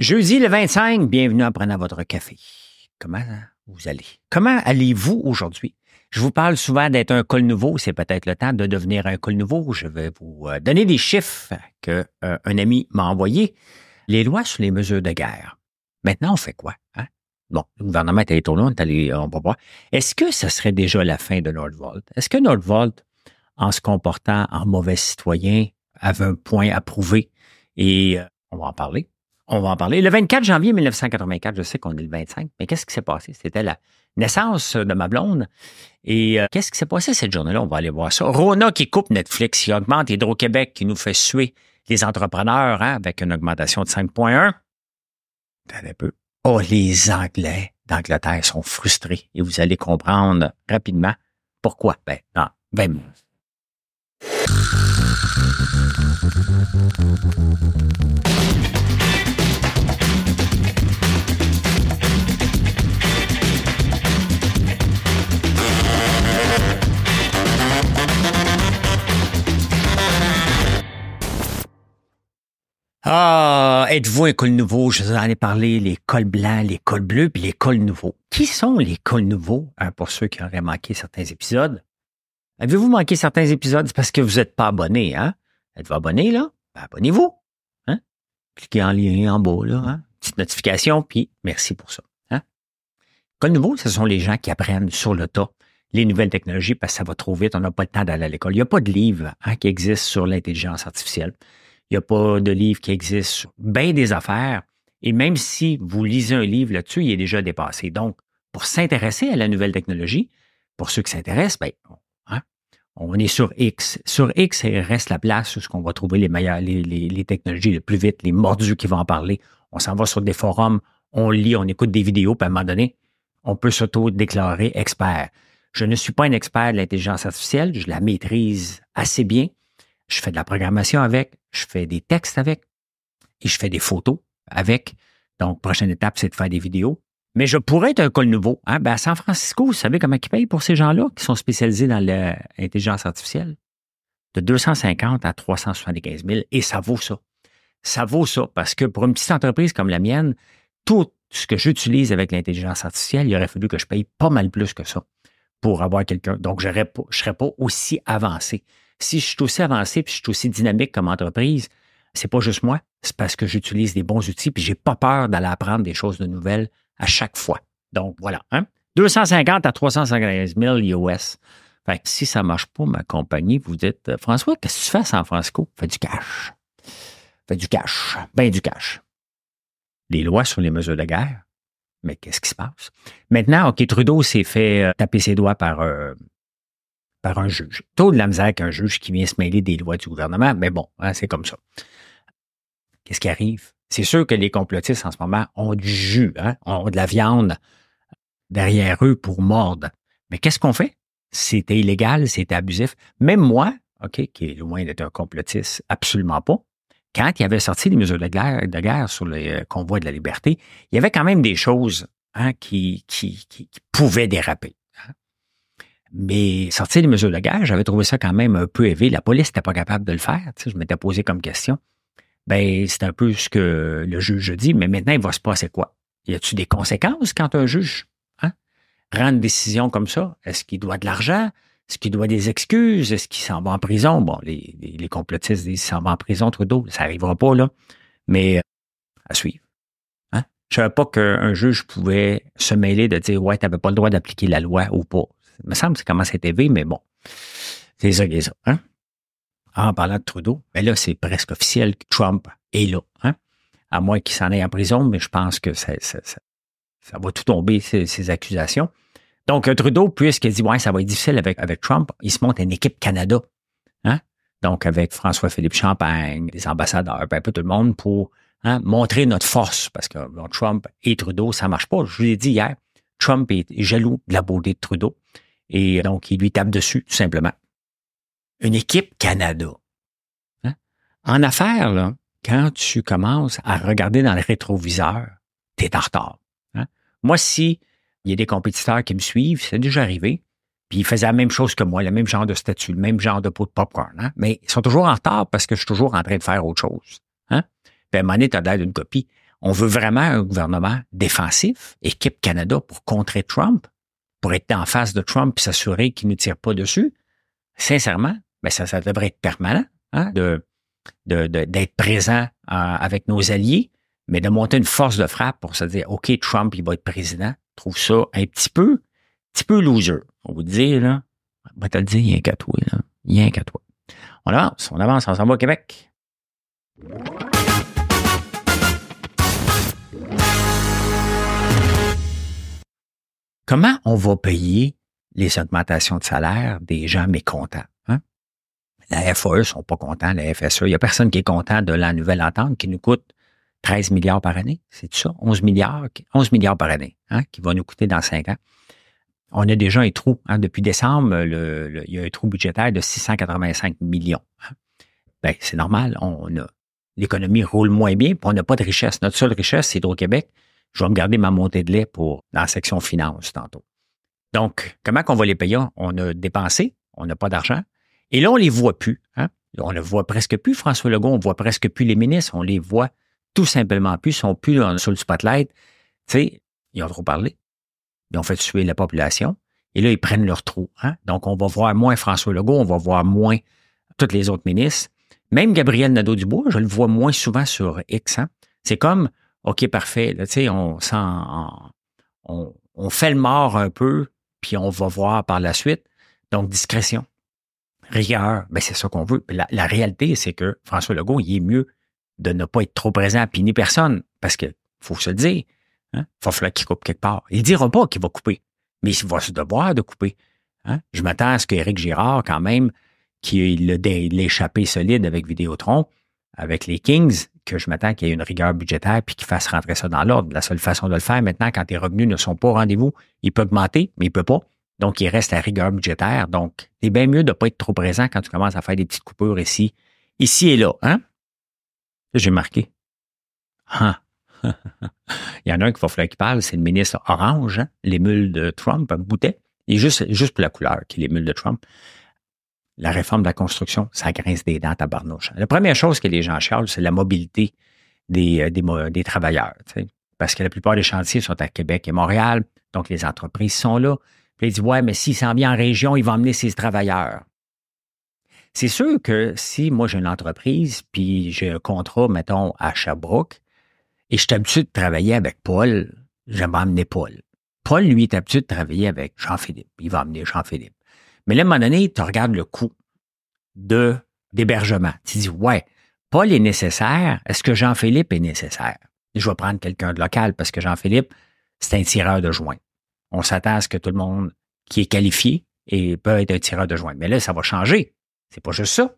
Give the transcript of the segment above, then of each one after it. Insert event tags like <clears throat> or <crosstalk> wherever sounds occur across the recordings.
Jeudi le 25, bienvenue à prendre votre café. Comment vous allez? Comment allez-vous aujourd'hui? Je vous parle souvent d'être un col nouveau. C'est peut-être le temps de devenir un col nouveau. Je vais vous euh, donner des chiffres qu'un euh, ami m'a envoyés. Les lois sur les mesures de guerre. Maintenant, on fait quoi? Hein? Bon, le gouvernement est étonné, on est allé, on va voir. Est-ce que ce serait déjà la fin de Nordvolt? Est-ce que Nordvolt, en se comportant en mauvais citoyen, avait un point à prouver? Et euh, on va en parler. On va en parler. Le 24 janvier 1984, je sais qu'on est le 25, mais qu'est-ce qui s'est passé? C'était la naissance de ma blonde. Et euh, qu'est-ce qui s'est passé cette journée-là? On va aller voir ça. Rona qui coupe Netflix, qui augmente Hydro-Québec, qui nous fait suer les entrepreneurs hein, avec une augmentation de 5,1. un peu. Oh, les Anglais d'Angleterre sont frustrés et vous allez comprendre rapidement pourquoi. Ben, non, 20 minutes. Ah, êtes-vous un col nouveau? Je vous en ai parlé, les cols blancs, les cols bleus, puis les cols nouveaux. Qui sont les cols nouveaux, hein, pour ceux qui auraient manqué certains épisodes? Avez-vous manqué certains épisodes? Parce que vous n'êtes pas abonné, hein? Êtes-vous abonné, là? Ben, abonnez-vous. Hein? Cliquez en lien en bas, là, hein? Petite notification, puis merci pour ça. Hein? Cols nouveaux, ce sont les gens qui apprennent sur le tas les nouvelles technologies parce que ça va trop vite, on n'a pas le temps d'aller à l'école. Il n'y a pas de livre hein, qui existe sur l'intelligence artificielle. Il n'y a pas de livre qui existe sur bien des affaires. Et même si vous lisez un livre là-dessus, il est déjà dépassé. Donc, pour s'intéresser à la nouvelle technologie, pour ceux qui s'intéressent, ben, hein, on est sur X. Sur X, il reste la place où on va trouver les meilleures, les, technologies le plus vite, les mordus qui vont en parler. On s'en va sur des forums, on lit, on écoute des vidéos, puis à un moment donné, on peut s'auto-déclarer expert. Je ne suis pas un expert de l'intelligence artificielle, je la maîtrise assez bien. Je fais de la programmation avec, je fais des textes avec et je fais des photos avec. Donc, prochaine étape, c'est de faire des vidéos. Mais je pourrais être un col nouveau. Hein? Ben, à San Francisco, vous savez comment ils payent pour ces gens-là qui sont spécialisés dans l'intelligence artificielle? De 250 à 375 000. Et ça vaut ça. Ça vaut ça parce que pour une petite entreprise comme la mienne, tout ce que j'utilise avec l'intelligence artificielle, il aurait fallu que je paye pas mal plus que ça pour avoir quelqu'un. Donc, je ne serais pas aussi avancé. Si je suis aussi avancé puis je suis aussi dynamique comme entreprise, c'est pas juste moi, c'est parce que j'utilise des bons outils puis j'ai pas peur d'aller apprendre des choses de nouvelles à chaque fois. Donc voilà, hein? 250 à 350 000 US. Fait si ça marche pas, ma compagnie, vous dites, François, qu'est-ce que tu fais à San Francisco? Fais du cash. Fais du cash. Ben du cash. Les lois sur les mesures de guerre. Mais qu'est-ce qui se passe? Maintenant, OK, Trudeau s'est fait euh, taper ses doigts par euh, par un juge. Tôt de la misère qu'un juge qui vient se mêler des lois du gouvernement, mais bon, hein, c'est comme ça. Qu'est-ce qui arrive? C'est sûr que les complotistes en ce moment ont du jus, hein, ont de la viande derrière eux pour mordre. Mais qu'est-ce qu'on fait? C'était illégal, c'était abusif. Même moi, OK, qui est loin d'être un complotiste, absolument pas. Quand il avait sorti les mesures de guerre, sur les euh, convois de la liberté, il y avait quand même des choses hein, qui pouvaient déraper. Mais sortir les mesures de guerre, j'avais trouvé ça quand même un peu élevé. La police n'était pas capable de le faire. Je m'étais posé comme question. Ben, c'est un peu ce que le juge dit, mais maintenant, il va se passer quoi? Y a-t-il des conséquences quand un juge hein, rend une décision comme ça? Est-ce qu'il doit de l'argent? Est-ce qu'il doit des excuses? Est-ce qu'il s'en va en prison? Bon, les, les, complotistes disent qu'il s'en va en prison, Trudeau. Ça n'arrivera pas, là. Mais euh, à suivre. Hein? Je ne savais pas qu'un juge pouvait se mêler de dire Ouais, tu n'avais pas le droit d'appliquer la loi ou pas. Il me semble que ça commence à être élevé, mais bon. C'est ça qui est ça. Hein? En parlant de Trudeau, ben là, c'est presque officiel que Trump est là. Hein? À moins qu'il s'en aille en prison, mais je pense que ça, ça, ça, va tout tomber, ces, accusations. Donc, Trudeau, puisqu'il dit, ouais, ça va être difficile avec, avec Trump, il se monte une équipe Canada. Hein? Donc, avec François-Philippe Champagne, les ambassadeurs, ben, un peu tout le monde pour montrer notre force. Parce que Trump et Trudeau, ça marche pas. Je vous l'ai dit hier, Trump est jaloux de la beauté de Trudeau. Et donc, il lui tape dessus, tout simplement. Une équipe Canada. Hein? En affaires, là, quand tu commences à regarder dans le rétroviseur, tu es en retard. Hein? Moi, si il y a des compétiteurs qui me suivent, c'est déjà arrivé, puis ils faisaient la même chose que moi, le même genre de statut, le même genre de pot de popcorn. Hein? Mais ils sont toujours en retard parce que je suis toujours en train de faire autre chose. Hein? Puis à un donné, tu as l'air d'une copie. On veut vraiment un gouvernement défensif, équipe Canada pour contrer Trump, pour être en face de Trump et s'assurer qu'il ne tire pas dessus. Sincèrement, ben ça, devrait être permanent, hein, de, d'être présent euh, avec nos alliés, mais de monter une force de frappe pour se dire, OK, Trump, il va être président. Je trouve ça un petit peu, petit peu loser. On vous dit, là, on va te le dire, il y a qu'à toi, là. Qu'à toi. On avance, on avance, on s'en va au Québec. Comment on va payer les augmentations de salaire des gens mécontents? Hein? La FAE sont pas contents, la FSE. Il n'y a personne qui est content de la nouvelle entente qui nous coûte 13 milliards par année. C'est ça? 11 milliards, 11 milliards par année, hein, qui va nous coûter dans cinq ans. On a déjà un trou. Hein, depuis décembre, il y a un trou budgétaire de 685 millions. Hein. Ben, c'est normal. On a l'économie roule moins bien, on n'a pas de richesse. Notre seule richesse, c'est Hydro-Québec. Je vais me garder ma montée de lait pour la section finance tantôt. Donc, comment qu'on va les payer? On a dépensé, on n'a pas d'argent. Et là, on les voit plus. Hein. On ne voit presque plus, François Legault, on voit presque plus les ministres, on les voit tout simplement plus, ils sont plus sur le spotlight. Tu sais, ils ont trop parlé. Ils ont fait tuer la population. Et là, ils prennent leur trou. Hein? Donc, on va voir moins François Legault, on va voir moins tous les autres ministres. Même Gabriel Nadeau-Dubois, je le vois moins souvent sur X. Hein? C'est comme, OK, parfait, sais, on, on, on fait le mort un peu, puis on va voir par la suite. Donc, discrétion. Rigueur, ben c'est ça qu'on veut. La, réalité, c'est que François Legault, il est mieux de ne pas être trop présent à ni personne, parce que faut se dire, hein, il va falloir qu'il coupe quelque part. Il ne dira pas qu'il va couper, mais il va se devoir de couper. Hein. Je m'attends à ce qu'Éric Girard, quand même, qui ait l'échappé solide avec Vidéotron, avec les Kings, que je m'attends qu'il y ait une rigueur budgétaire puis qu'il fasse rentrer ça dans l'ordre. La seule façon de le faire maintenant, quand tes revenus ne sont pas au rendez-vous, il peut augmenter, mais il peut pas. Donc, il reste à rigueur budgétaire. Donc, c'est bien mieux de ne pas être trop présent quand tu commences à faire des petites coupures ici, ici et là. Hein? J'ai marqué. Ah. <laughs> Il y en a un qu'il va falloir qu'il parle, c'est le ministre Orange, hein, l'émule de Trump, Boutet. Il est juste, juste pour la couleur qui est l'émule de Trump. La réforme de la construction, ça grince des dents à barnouche. La première chose que les gens chialent, c'est la mobilité des, euh, travailleurs. Parce que la plupart des chantiers sont à Québec et Montréal, donc les entreprises sont là. Puis ils disent, ouais, mais s'il s'en vient en région, il va emmener ses travailleurs. C'est sûr que si moi j'ai une entreprise, puis j'ai un contrat, mettons, à Sherbrooke, et je suis habitué de travailler avec Paul, j'aimerais amener Paul. Paul, lui, est habitué de travailler avec Jean-Philippe. Il va amener Jean-Philippe. Mais là, à un moment donné, tu regardes le coût de d'hébergement. Tu dis, ouais, Paul est nécessaire. Est-ce que Jean-Philippe est nécessaire? Je vais prendre quelqu'un de local parce que Jean-Philippe, c'est un tireur de joint. On s'attend à ce que tout le monde qui est qualifié et peut être un tireur de joint. Mais là, ça va changer. C'est pas juste ça.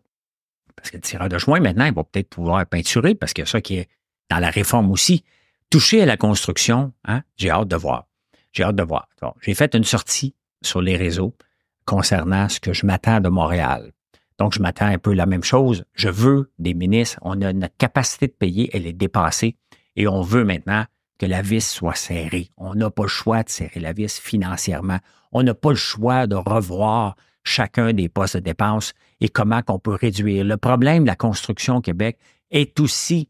Parce que le tireur de joint, maintenant, il va peut-être pouvoir peinturer parce que ça qui est dans la réforme aussi. Toucher à la construction, hein, j'ai hâte de voir. J'ai hâte de voir. j'ai fait une sortie sur les réseaux concernant ce que je m'attends de Montréal. Donc, je m'attends un peu la même chose. Je veux des ministres. On a notre capacité de payer, elle est dépassée. Et on veut maintenant que la vis soit serrée. On n'a pas le choix de serrer la vis financièrement. On n'a pas le choix de revoir chacun des postes de dépenses et comment qu'on peut réduire. Le problème de la construction au Québec est aussi,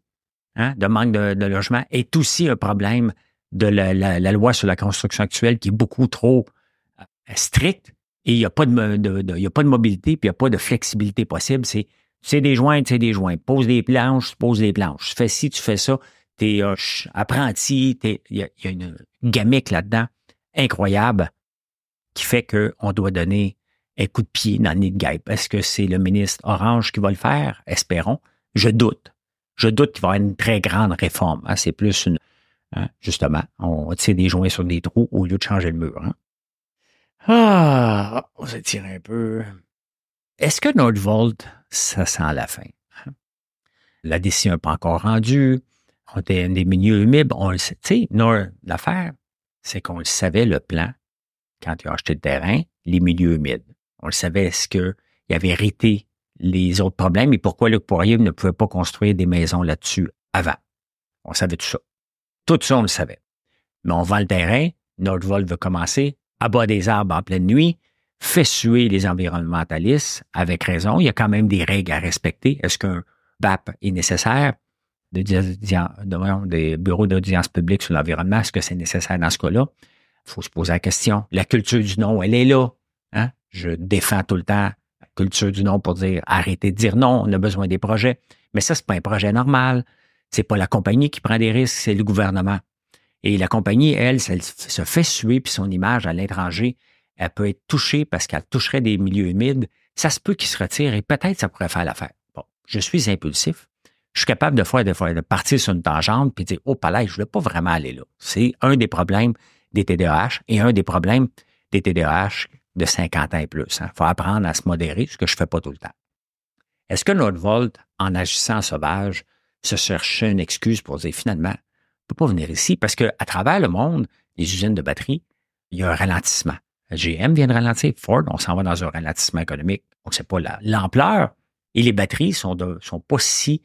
hein, de manque de, logement, est aussi un problème de la, loi sur la construction actuelle qui est beaucoup trop euh, stricte et il n'y a, pas de, a pas de mobilité puis il n'y a pas de flexibilité possible. C'est c'est des joints, c'est des joints. Pose des planches, pose des planches. Tu fais ci, tu fais ça. Tu es euh, apprenti. Il y, a une gamique là-dedans incroyable qui fait qu'on doit donner un coup de pied dans le nid de guêpe. Est-ce que c'est le ministre Orange qui va le faire? Espérons. Je doute. Je doute qu'il va y avoir une très grande réforme. Hein. C'est plus une, hein, justement, on tire des joints sur des trous au lieu de changer le mur. Hein. Ah, on s'étire un peu. Est-ce que Nordvolt, ça sent la fin? La décision n'est pas encore rendue. On était des milieux humides. On le sait. Tu sais, l'affaire, c'est qu'on le savait, le plan, quand tu as acheté le terrain, les milieux humides. On le savait, est-ce qu'il avait hérité les autres problèmes et pourquoi Luc Poirier ne pouvait pas construire des maisons là-dessus avant? On savait tout ça. Tout ça, on le savait. Mais on vend le terrain, Nordvolt veut commencer, abat des arbres en pleine nuit, fait suer les environnementalistes avec raison. Il y a quand même des règles à respecter. Est-ce qu'un BAP est nécessaire? des bureaux d'audience publique sur l'environnement. Est-ce que c'est nécessaire dans ce cas-là? Il faut se poser la question. La culture du non, elle est là. Hein? Je défends tout le temps la culture du non pour dire arrêtez de dire non, on a besoin des projets. Mais ça, c'est pas un projet normal. C'est pas la compagnie qui prend des risques, c'est le gouvernement. Et la compagnie, elle, elle se fait suer, puis son image à l'étranger, elle peut être touchée parce qu'elle toucherait des milieux humides. Ça se peut qu'il se retire et peut-être ça pourrait faire l'affaire. Bon, je suis impulsif. Je suis capable de fois, de fois, de partir sur une tangente puis de dire, oh, palais, je ne veux pas vraiment aller là. C'est un des problèmes des TDAH et un des problèmes des TDAH de 50 ans et plus. Il hein. faut apprendre à se modérer, ce que je ne fais pas tout le temps. Est-ce que Nordvolt, en agissant sauvage, se cherchait une excuse pour dire finalement, ne peut pas venir ici parce qu'à travers le monde, les usines de batterie, il y a un ralentissement. GM vient de ralentir, Ford, on s'en va dans un ralentissement économique. On ne sait pas l'ampleur. Et les batteries sont, de, sont pas si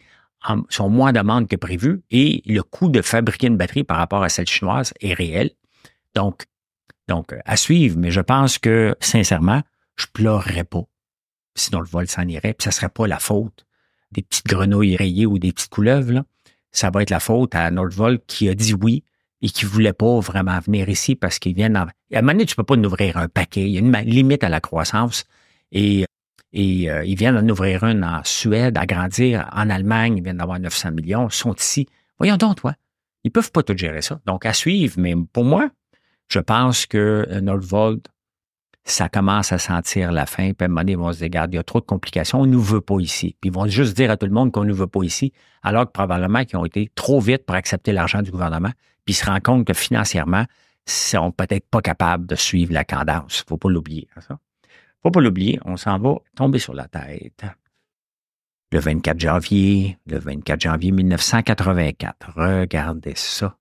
sont moins en demande que prévu et le coût de fabriquer une batterie par rapport à celle chinoise est réel. Donc, donc à suivre, mais je pense que sincèrement, je pleurerais pas sinon le vol s'en irait, puis ça serait pas la faute des petites grenouilles rayées ou des petites couleuvres. Là. Ça va être la faute à Nordvolt qui a dit oui et qui voulait pas vraiment venir ici parce qu'ils viennent... En... À un moment donné, tu peux pas nous ouvrir un paquet. Il y a une limite à la croissance. Et, euh, ils viennent d'en ouvrir une en Suède, agrandir. En Allemagne, ils viennent d'avoir 900 millions. Ils sont ici. Voyons donc, toi. Ils peuvent pas tout gérer ça. Donc, à suivre. Mais pour moi, je pense que euh, Nordvolt ça commence à sentir la fin, puis à un moment donné, ils vont se dire, il y a trop de complications, on ne nous veut pas ici. Puis ils vont juste dire à tout le monde qu'on ne nous veut pas ici, alors que probablement qu'ils ont été trop vite pour accepter l'argent du gouvernement, puis ils se rendent compte que financièrement, ils sont peut-être pas capables de suivre la cadence. Faut pas l'oublier. Hein, ça. Faut pas l'oublier, on s'en va tomber sur la tête. Le 24 janvier, le 24 janvier 1984. Regardez ça.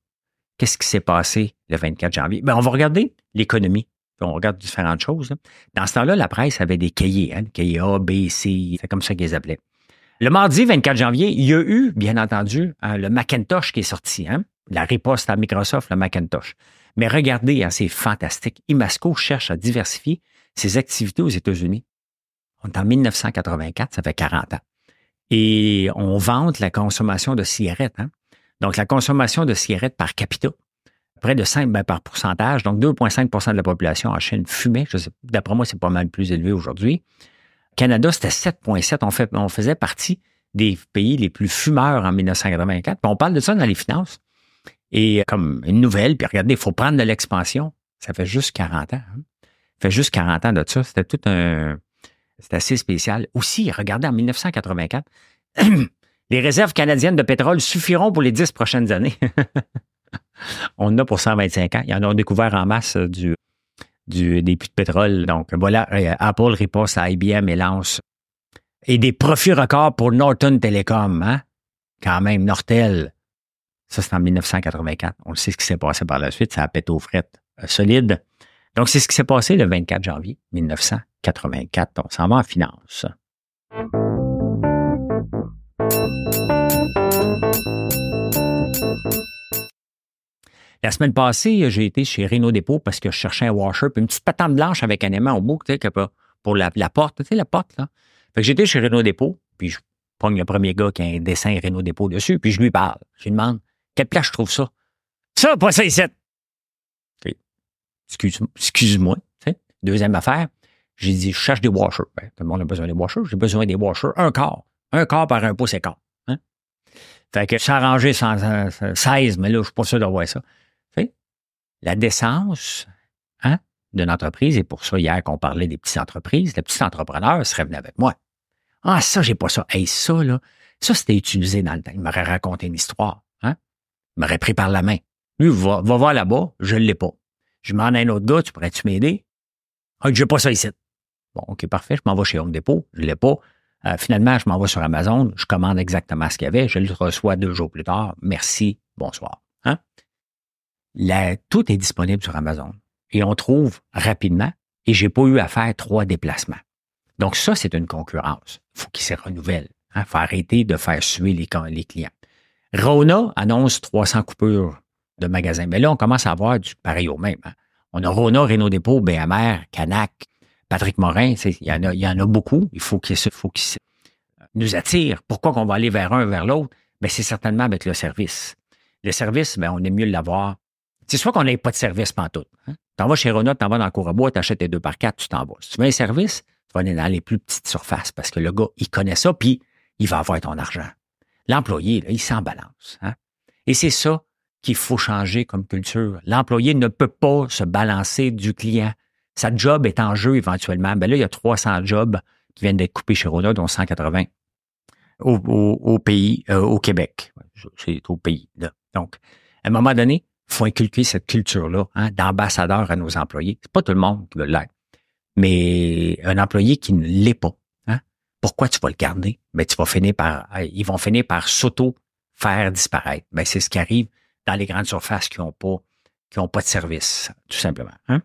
Qu'est-ce qui s'est passé le 24 janvier? Ben, on va regarder l'économie on regarde différentes choses. Dans ce temps-là, la presse avait des cahiers, hein, cahiers A, B, C, c'est comme ça qu'ils appelaient. Le mardi 24 janvier, il y a eu, bien entendu, hein, le Macintosh qui est sorti, hein, la riposte à Microsoft, le Macintosh. Mais regardez, c'est fantastique. Imasco cherche à diversifier ses activités aux États-Unis. On est en 1984, ça fait 40 ans. Et on vante la consommation de cigarettes. Donc, la consommation de cigarettes par capita près de 5 ben, par pourcentage, donc 2,5% de la population en Chine fumait. D'après moi, c'est pas mal plus élevé aujourd'hui. Canada, c'était 7,7. On, on faisait partie des pays les plus fumeurs en 1984. Puis on parle de ça dans les finances. Et comme une nouvelle, puis regardez, il faut prendre de l'expansion. Ça fait juste 40 ans. Hein. Ça fait juste 40 ans de ça. C'était tout un... C'était assez spécial. Aussi, regardez, en 1984, <clears throat> les réserves canadiennes de pétrole suffiront pour les 10 prochaines années. <laughs> on en a pour 125 ans. Ils en ont découvert en masse euh, du, du, des puits de pétrole. Donc voilà, euh, Apple riposte à IBM et lance. Et des profits records pour Norton Telecom, hein? Quand même, Nortel. Ça, c'est en 1984. On sait ce qui s'est passé par la suite. Ça a pété aux frettes euh, solide. Donc, c'est ce qui s'est passé le 24 janvier 1984. On s'en va en finance. La semaine passée, j'ai été chez Renault Dépôt parce que je cherchais un washer, puis une petite patente blanche avec un aimant au bout, tu sais, pour la, porte, tu sais, la porte, là. Fait que j'étais chez Renault Dépôt, puis je prends le premier gars qui a un dessin Renault Dépôt dessus, puis je lui parle. Je lui demande, quelle place je trouve ça? Ça, pas ça ici! Excuse-moi, sais. Deuxième affaire, j'ai dit, je cherche des washers. Ben, tout le monde a besoin des washers. J'ai besoin des washers. Un quart. Un quart par un pouce et quart. Hein? Fait que ça arrangé 16, mais là, je suis pas sûr d'avoir ça la décence hein, d'une entreprise, et pour ça, hier qu'on parlait des petites entreprises, le petit entrepreneur serait venu avec moi. Ah, ça, j'ai pas ça. Hey, ça, là, ça, c'était utilisé dans le temps. Il m'aurait raconté une histoire. Hein? Il m'aurait pris par la main. Lui, va, va voir là-bas, je ne l'ai pas. Je demande à un autre gars, tu pourrais-tu m'aider? Ah, j'ai pas ça ici. Bon, OK, parfait, je m'en vais chez Home Depot, je l'ai pas. Euh, finalement, je m'en vais sur Amazon, je commande exactement ce qu'il y avait, je le reçois deux jours plus tard. Merci, bonsoir. Hein? Tout est disponible sur Amazon et on trouve rapidement et j'ai pas eu à faire trois déplacements. Donc ça, c'est une concurrence. Il faut qu'ils se renouvellent. Il hein. faut arrêter de faire suer les, clients. Rona annonce 300 coupures de magasins. Mais là, on commence à avoir du pareil au même. Hein. On a Rona, Renault Dépôt, BMR, Canac, Patrick Morin. Il y, en a, beaucoup. Il faut qu'ils nous attirent. Pourquoi qu'on va aller vers un, vers l'autre? Mais c'est certainement avec le service. Le service, ben, on aime mieux l'avoir. C'est soit qu'on n'ait pas de service pantoute. Hein? T'en vas chez Renault, t'en vas dans le cours à bois, t'achètes tes deux par quatre, tu t'en vas. Si tu veux un service, tu vas aller dans les plus petites surfaces parce que le gars, il connaît ça, puis il va avoir ton argent. L'employé, il s'en balance. Hein? Et c'est ça qu'il faut changer comme culture. L'employé ne peut pas se balancer du client. Sa job est en jeu éventuellement. Ben là, il y a 300 jobs qui viennent d'être coupés chez Renault, dont 180 au, pays, euh, au Québec. C'est au pays. Là. Donc, à un moment donné, faut inculquer cette culture-là hein, d'ambassadeur à nos employés. C'est pas tout le monde qui veut l'être. Mais un employé qui ne l'est pas, hein, pourquoi tu vas le garder? Ben, tu vas finir par, ils vont finir par s'auto faire disparaître. Ben, c'est ce qui arrive dans les grandes surfaces qui n'ont pas, qui ont pas de service, tout simplement. Hein?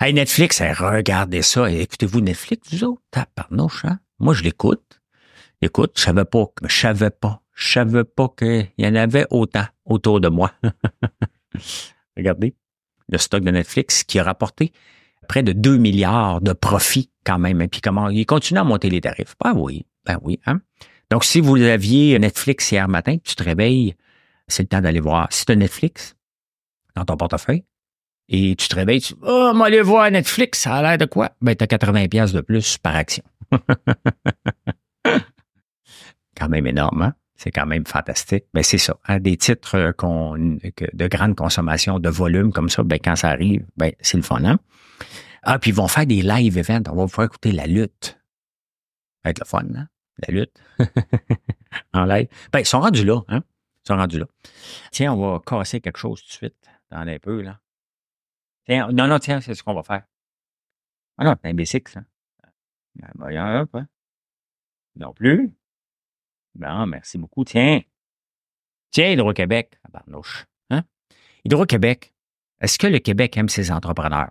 Hey, Netflix, regardez ça. Écoutez-vous Netflix, vous autres? Tabarnouche, hein? Moi, je l'écoute. Écoute, je savais pas, je savais pas, je savais pas qu'il y en avait autant autour de moi. <laughs> Regardez, le stock de Netflix qui a rapporté près de 2 milliards de profits quand même. Et puis comment il continue à monter les tarifs. Ben oui, ben oui. Hein? Donc, si vous aviez Netflix hier matin, tu te réveilles, c'est le temps d'aller voir. Si tu as Netflix dans ton portefeuille, et tu te réveilles, tu oh, moi, aller voir Netflix, ça a l'air de quoi? Ben, tu as 80 pièces de plus par action. <laughs> quand même énorme, hein? C'est quand même fantastique. Ben, c'est ça. Hein? Des titres euh, qu'on, de grande consommation, de volume comme ça, ben, quand ça arrive, ben, c'est le fun, hein? Ah, puis ils vont faire des live events. On va pouvoir écouter la lutte. Ça va être le fun, hein? La lutte. <laughs> en live. Ben, ils sont rendus là, hein? Ils sont rendus là. Tiens, on va casser quelque chose tout de suite, dans un peu, là. Tiens, non, non, tiens, c'est ce qu'on va faire. Ah non, c'est un B6, ça. Ben, hein? Non plus. Bon, merci beaucoup. Tiens. Tiens, Hydro-Québec. Ah, hein? Hydro-Québec. Est-ce que le Québec aime ses entrepreneurs?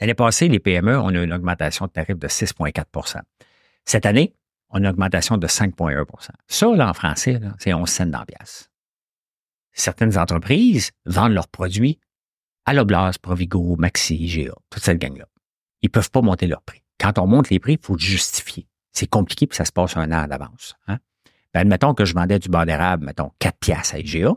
L'année passée, les PME, ont eu une augmentation de tarif de 6,4% Cette année, on a une augmentation de 5,1% Ça, là, en français, c'est 11 cents dans pièce. Certaines entreprises vendent leurs produits à l'Oblast, Provigo, Maxi, IGA, toute cette gang-là. Ils ne peuvent pas monter leurs prix. Quand on monte les prix, il faut justifier. C'est compliqué, puis ça se passe un an d'avance. Hein? Ben, admettons que je vendais du beurre d'érable, mettons, 4 piastres à IGA.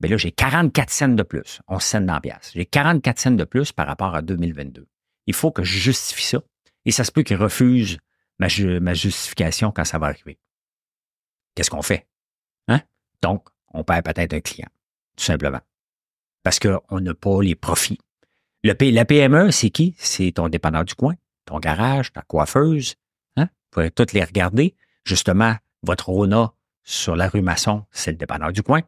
Mais ben là, j'ai 44 cents de plus. On cents dans pièce. J'ai 44 cents de plus par rapport à 2022. Il faut que je justifie ça. Et ça se peut qu'ils refusent ma, ma, justification quand ça va arriver. Qu'est-ce qu'on fait? Hein? Donc, on perd peut-être un client, tout simplement. Parce qu'on n'a pas les profits. Le, la PME, c'est qui? C'est ton dépendant du coin, ton garage, ta coiffeuse. Hein? Vous pourrez toutes les regarder. Justement, votre Rona sur la rue Masson, c'est le dépanneur du coin.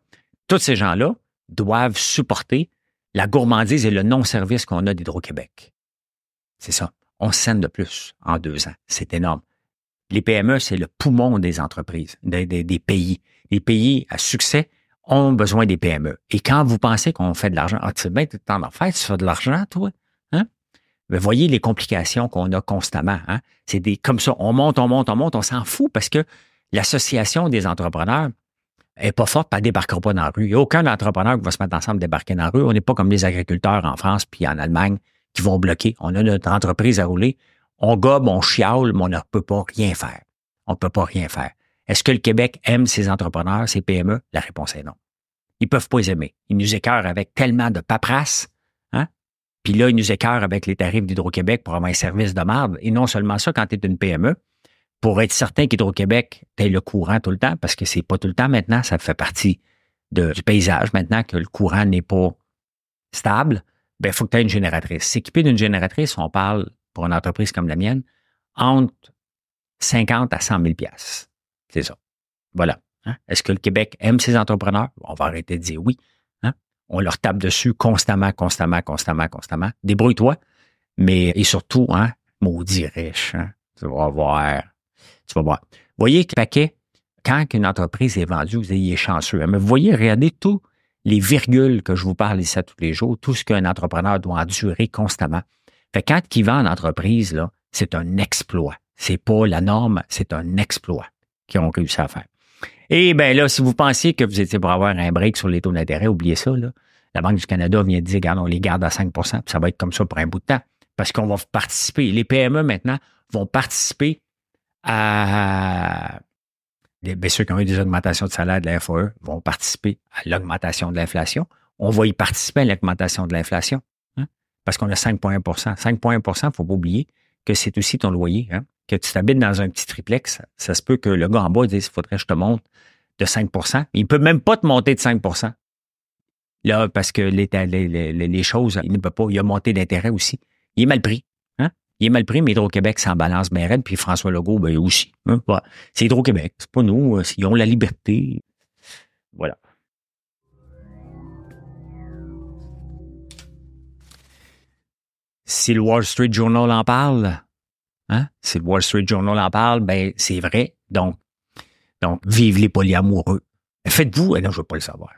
Tous ces gens-là doivent supporter la gourmandise et le non-service qu'on a d'Hydro-Québec. C'est ça. On scène de plus en deux ans. C'est énorme. Les PME, c'est le poumon des entreprises, des, pays. Les pays à succès ont besoin des PME. Et quand vous pensez qu'on fait de l'argent, ah, tu sais bien, tu en fait, tu fais de l'argent, toi? Hein? Mais voyez les complications qu'on a constamment. Hein? C'est des comme ça, on monte, on monte, on monte, on s'en fout parce que l'association des entrepreneurs est pas forte, pas elle débarquera pas dans la rue. Il n'y a aucun entrepreneur qui va se mettre ensemble débarquer dans la rue. On n'est pas comme les agriculteurs en France puis en Allemagne qui vont bloquer. On a notre entreprise à rouler. On gobe, on chiale, mais on ne peut pas rien faire. On ne peut pas rien faire. Est-ce que le Québec aime ses entrepreneurs, ses PME? La réponse est non. Ils peuvent pas les aimer. Ils nous écœurent avec tellement de paperasse. Hein? Puis là, ils nous écœurent avec les tarifs d'Hydro-Québec pour avoir un service de marde. Et non seulement ça, quand tu es une PME, pour être certain qu'Hydro-Québec ait le courant tout le temps, parce que c'est pas tout le temps maintenant, ça fait partie du paysage maintenant que le courant n'est pas stable, ben, il faut que tu aies une génératrice. S'équiper d'une génératrice, on parle, pour une entreprise comme la mienne, entre 50 à 100 000 C'est ça. Voilà. Hein. Est-ce que le Québec aime ses entrepreneurs? On va arrêter de dire oui. Hein. On leur tape dessus constamment, constamment, constamment, constamment. Débrouille-toi. Mais, et surtout, hein, maudit riche. Tu vas voir tu vas voir. Voyez que paquet, quand une entreprise est vendue, vous ayez chanceux. Mais vous voyez, regardez tous les virgules que je vous parle ici tous les jours, tout ce qu'un entrepreneur doit endurer constamment. Fait quand il vend en entreprise, là, c'est un exploit. C'est pas la norme, c'est un exploit qu'ils ont réussi à faire. Et bien là, si vous pensiez que vous étiez pour avoir un break sur les taux d'intérêt, oubliez ça. Là. La Banque du Canada vient de dire, regarde, on les garde à 5% puis ça va être comme ça pour un bout de temps. Parce qu'on va participer. Les PME maintenant vont participer bien, ceux qui ont eu des augmentations de salaire de la FAE vont participer à l'augmentation de l'inflation. On va y participer à l'augmentation de l'inflation hein, parce qu'on a 5,1 5% il ne faut pas oublier que c'est aussi ton loyer. Hein, que tu t'habites dans un petit triplex, ça, se peut que le gars en bas dise il faudrait que je te monte de 5% Il ne peut même pas te monter de 5% Là, parce que les, les, choses, il ne peut pas. Il a monté d'intérêt aussi. Il est mal pris. Il est mal pris, mais Hydro-Québec s'en balance bien puis François Legault, ben, aussi. Hein? C'est Hydro-Québec, c'est pas nous. Euh, ils ont la liberté. Voilà. Si le Wall Street Journal en parle, hein? si le Wall Street Journal en parle, ben c'est vrai. Donc, donc, vive les polyamoureux. Faites-vous, non, je ne veux pas le savoir.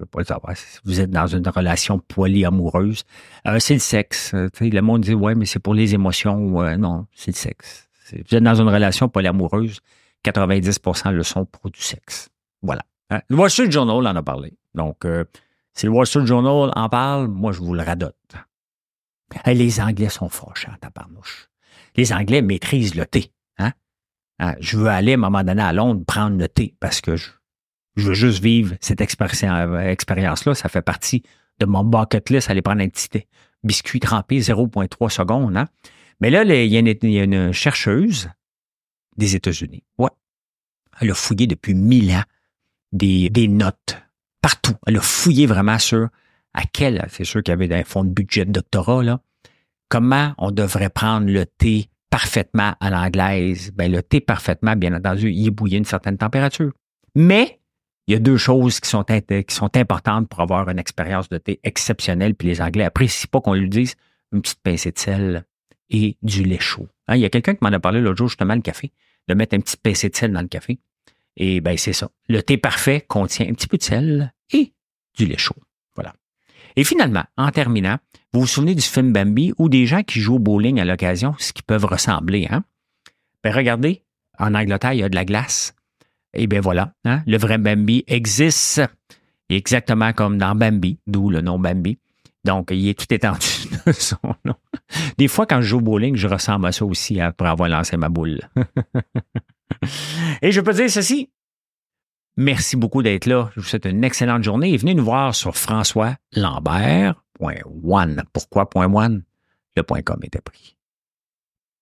Je pas le savoir. Vous êtes dans une relation polyamoureuse, euh, c'est le sexe. Euh, le monde dit, ouais, mais c'est pour les émotions. Euh, non, c'est le sexe. Vous êtes dans une relation polyamoureuse, 90% le sont pour du sexe. Voilà. Hein? Le Wall Street Journal en a parlé. Donc, si le Wall Street Journal en parle, moi, je vous le radote. les Anglais sont fâchants, tabarnouche. Les Anglais maîtrisent le thé. Hein? hein? Je veux aller à un moment donné à Londres prendre le thé parce que je, je veux juste vivre cette expérience-là. Ça fait partie de mon bucket list, aller prendre un petit biscuit trempé 0,3 secondes. Hein? Mais là, il y, a une, chercheuse des États-Unis. Ouais. Elle a fouillé depuis mille ans des, notes partout. Elle a fouillé vraiment sur à quel, c'est sûr qu'il y avait des fonds de budget de doctorat, comment on devrait prendre le thé parfaitement à l'anglaise. Ben, le thé parfaitement, bien entendu, il est bouillé à une certaine température. Mais il y a deux choses qui sont, importantes pour avoir une expérience de thé exceptionnelle, puis les Anglais apprécient pas qu'on lui dise une petite pincée de sel et du lait chaud. Hein, il y a quelqu'un qui m'en a parlé l'autre jour, justement, le café, de mettre un petit pincée de sel dans le café. Et ben c'est ça. Le thé parfait contient un petit peu de sel et du lait chaud. Voilà. Et finalement, en terminant, vous vous souvenez du film Bambi ou des gens qui jouent au bowling à l'occasion, ce qui peuvent ressembler, hein? Ben regardez, en Angleterre, il y a de la glace et bien voilà, hein, le vrai Bambi existe exactement comme dans Bambi, d'où le nom Bambi. Donc, il est tout étendu <laughs> de son nom. Des fois, quand je joue au bowling, je ressemble à ça aussi après avoir lancé ma boule. <laughs> et je peux dire ceci. Merci beaucoup d'être là. Je vous souhaite une excellente journée et venez nous voir sur François Lambert.one. Pourquoi .one? Le point .com était pris.